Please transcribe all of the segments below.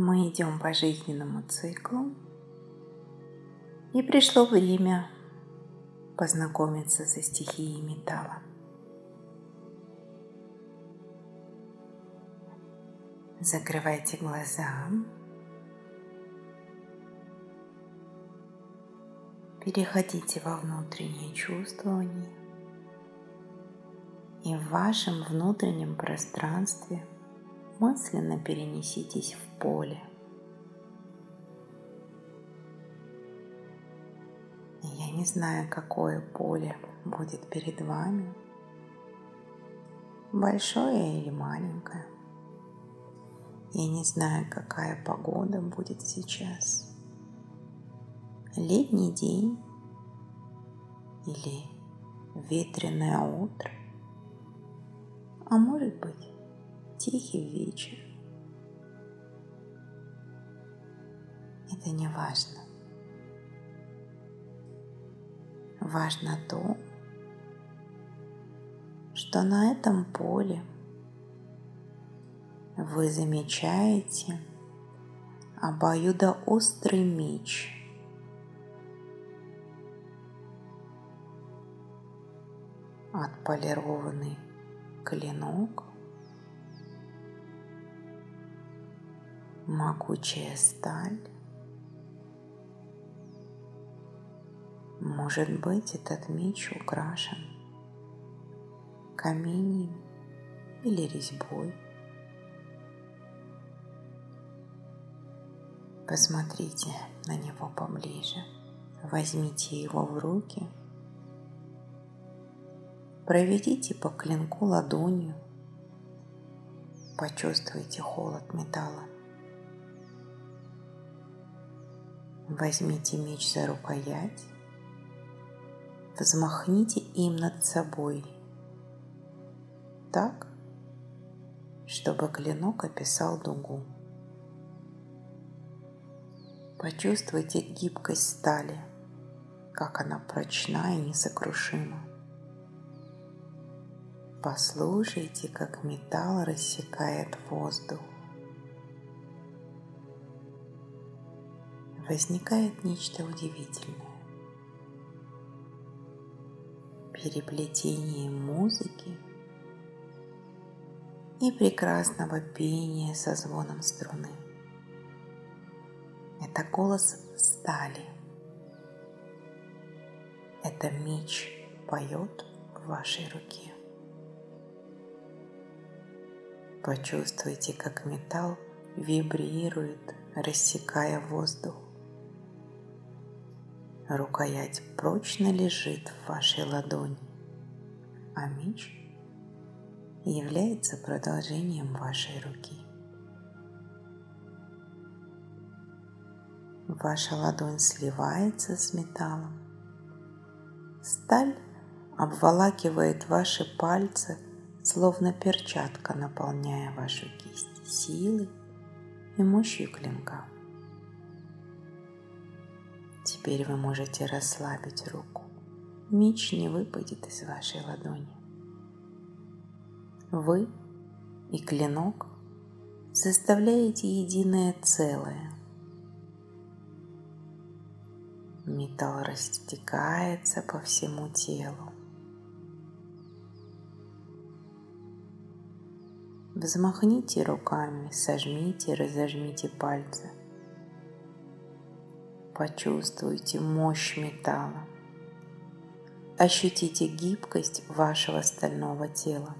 Мы идем по жизненному циклу, и пришло время познакомиться со стихией металла. Закрывайте глаза. Переходите во внутреннее чувствование. И в вашем внутреннем пространстве мысленно перенеситесь в поле. Я не знаю, какое поле будет перед вами, большое или маленькое. Я не знаю, какая погода будет сейчас. Летний день или ветреное утро. А может быть, тихий вечер. Это не важно. Важно то, что на этом поле – вы замечаете обоюдоострый меч. Отполированный клинок, могучая сталь. Может быть, этот меч украшен каменьем или резьбой. Посмотрите на него поближе. Возьмите его в руки. Проведите по клинку ладонью. Почувствуйте холод металла. Возьмите меч за рукоять. Взмахните им над собой. Так, чтобы клинок описал дугу. Почувствуйте гибкость стали, как она прочна и несокрушима. Послушайте, как металл рассекает воздух. Возникает нечто удивительное. Переплетение музыки и прекрасного пения со звоном струны. Это голос стали. Это меч поет в вашей руке. Почувствуйте, как металл вибрирует, рассекая воздух. Рукоять прочно лежит в вашей ладони, а меч является продолжением вашей руки. Ваша ладонь сливается с металлом. Сталь обволакивает ваши пальцы, словно перчатка, наполняя вашу кисть силой и мощью клинка. Теперь вы можете расслабить руку. Меч не выпадет из вашей ладони. Вы и клинок составляете единое целое – Металл растекается по всему телу. Взмахните руками, сожмите, разожмите пальцы. Почувствуйте мощь металла. Ощутите гибкость вашего стального тела.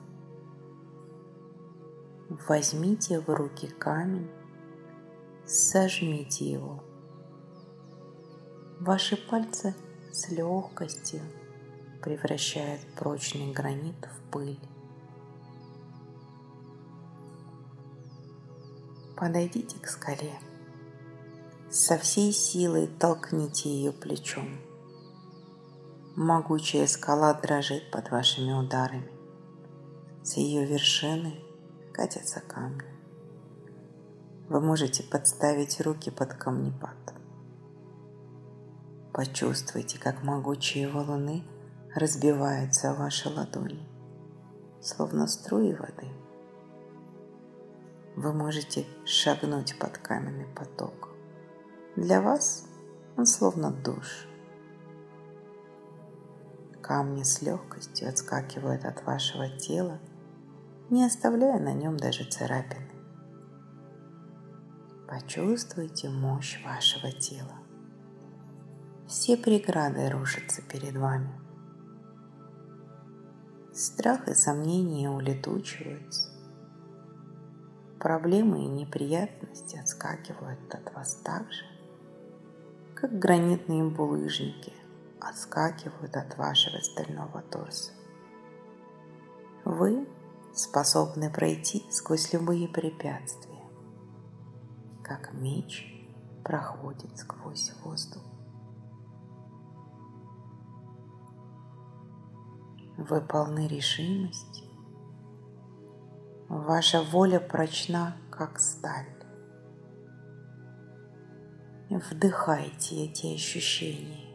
Возьмите в руки камень, сожмите его – Ваши пальцы с легкостью превращают прочный гранит в пыль. Подойдите к скале. Со всей силой толкните ее плечом. Могучая скала дрожит под вашими ударами. С ее вершины катятся камни. Вы можете подставить руки под камнепад. Почувствуйте, как могучие валуны разбиваются о ваши ладони, словно струи воды. вы можете шагнуть под каменный поток. Для вас он словно душ. Камни с легкостью отскакивают от вашего тела, не оставляя на нем даже царапины. Почувствуйте мощь вашего тела. Все преграды рушатся перед вами. Страх и сомнения улетучиваются. Проблемы и неприятности отскакивают от вас так же, как гранитные булыжники отскакивают от вашего стального торса. Вы способны пройти сквозь любые препятствия, как меч проходит сквозь воздух. Вы полны решимости Ваша воля прочна, как сталь. Вдыхайте эти ощущения.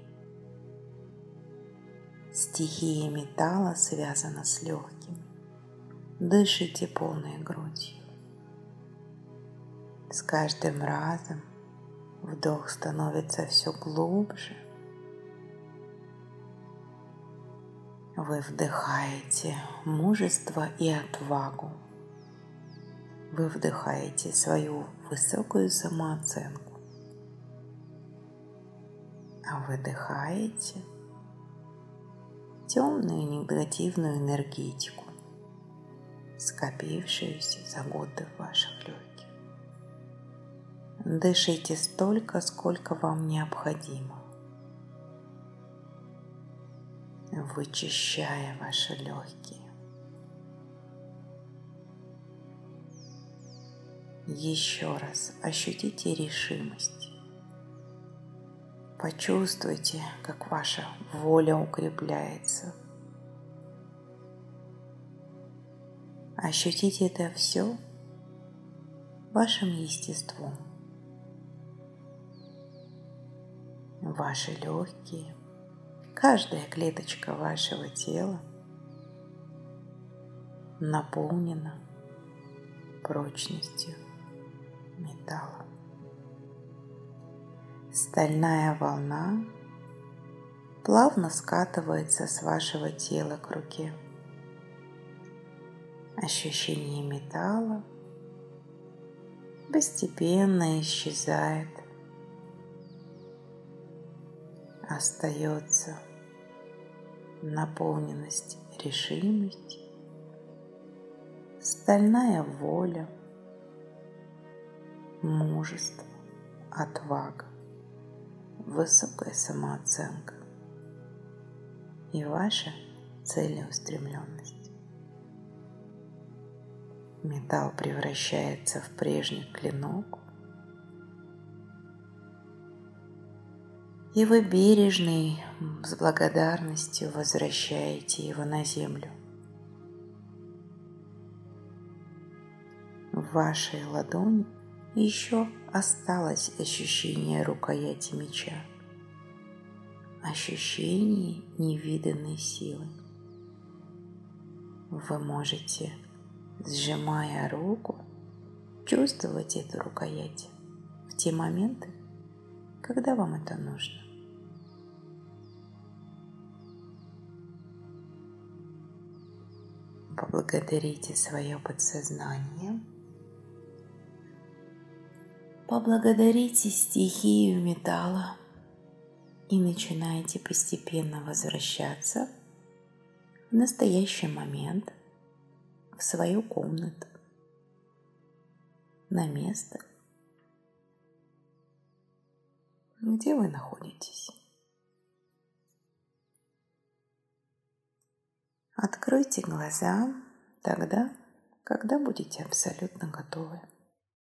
Стихия металла связана с легким. Дышите полной грудью. С каждым разом вдох становится все глубже. Вы вдыхаете мужество и отвагу вы вдыхаете свою высокую самооценку, выдыхаете темную негативную энергетику, скопившуюся за годы в ваших легких. Дышите столько, сколько вам необходимо, вычищая ваши легкие. Еще раз ощутите решимость. Почувствуйте, как ваша воля укрепляется. Ощутите это все вашим естеством. Ваши легкие, каждая клеточка вашего тела наполнена прочностью металла. Стальная волна плавно скатывается с вашего тела к руке. Ощущение металла постепенно исчезает. Остается наполненность решимости, стальная воля – мужество, отвага, высокая самооценка и ваша целеустремленность. Металл превращается в прежний клинок, и вы бережный с благодарностью возвращаете его на землю. В вашей ладони – еще осталось ощущение рукояти меча, ощущение невиданной силы. Вы можете, сжимая руку, чувствовать эту рукоять в те моменты, когда вам это нужно. Поблагодарите свое подсознание – Поблагодарите стихию металла и начинайте постепенно возвращаться в настоящий момент в свою комнату, на место, где вы находитесь. Откройте глаза тогда, когда будете абсолютно готовы.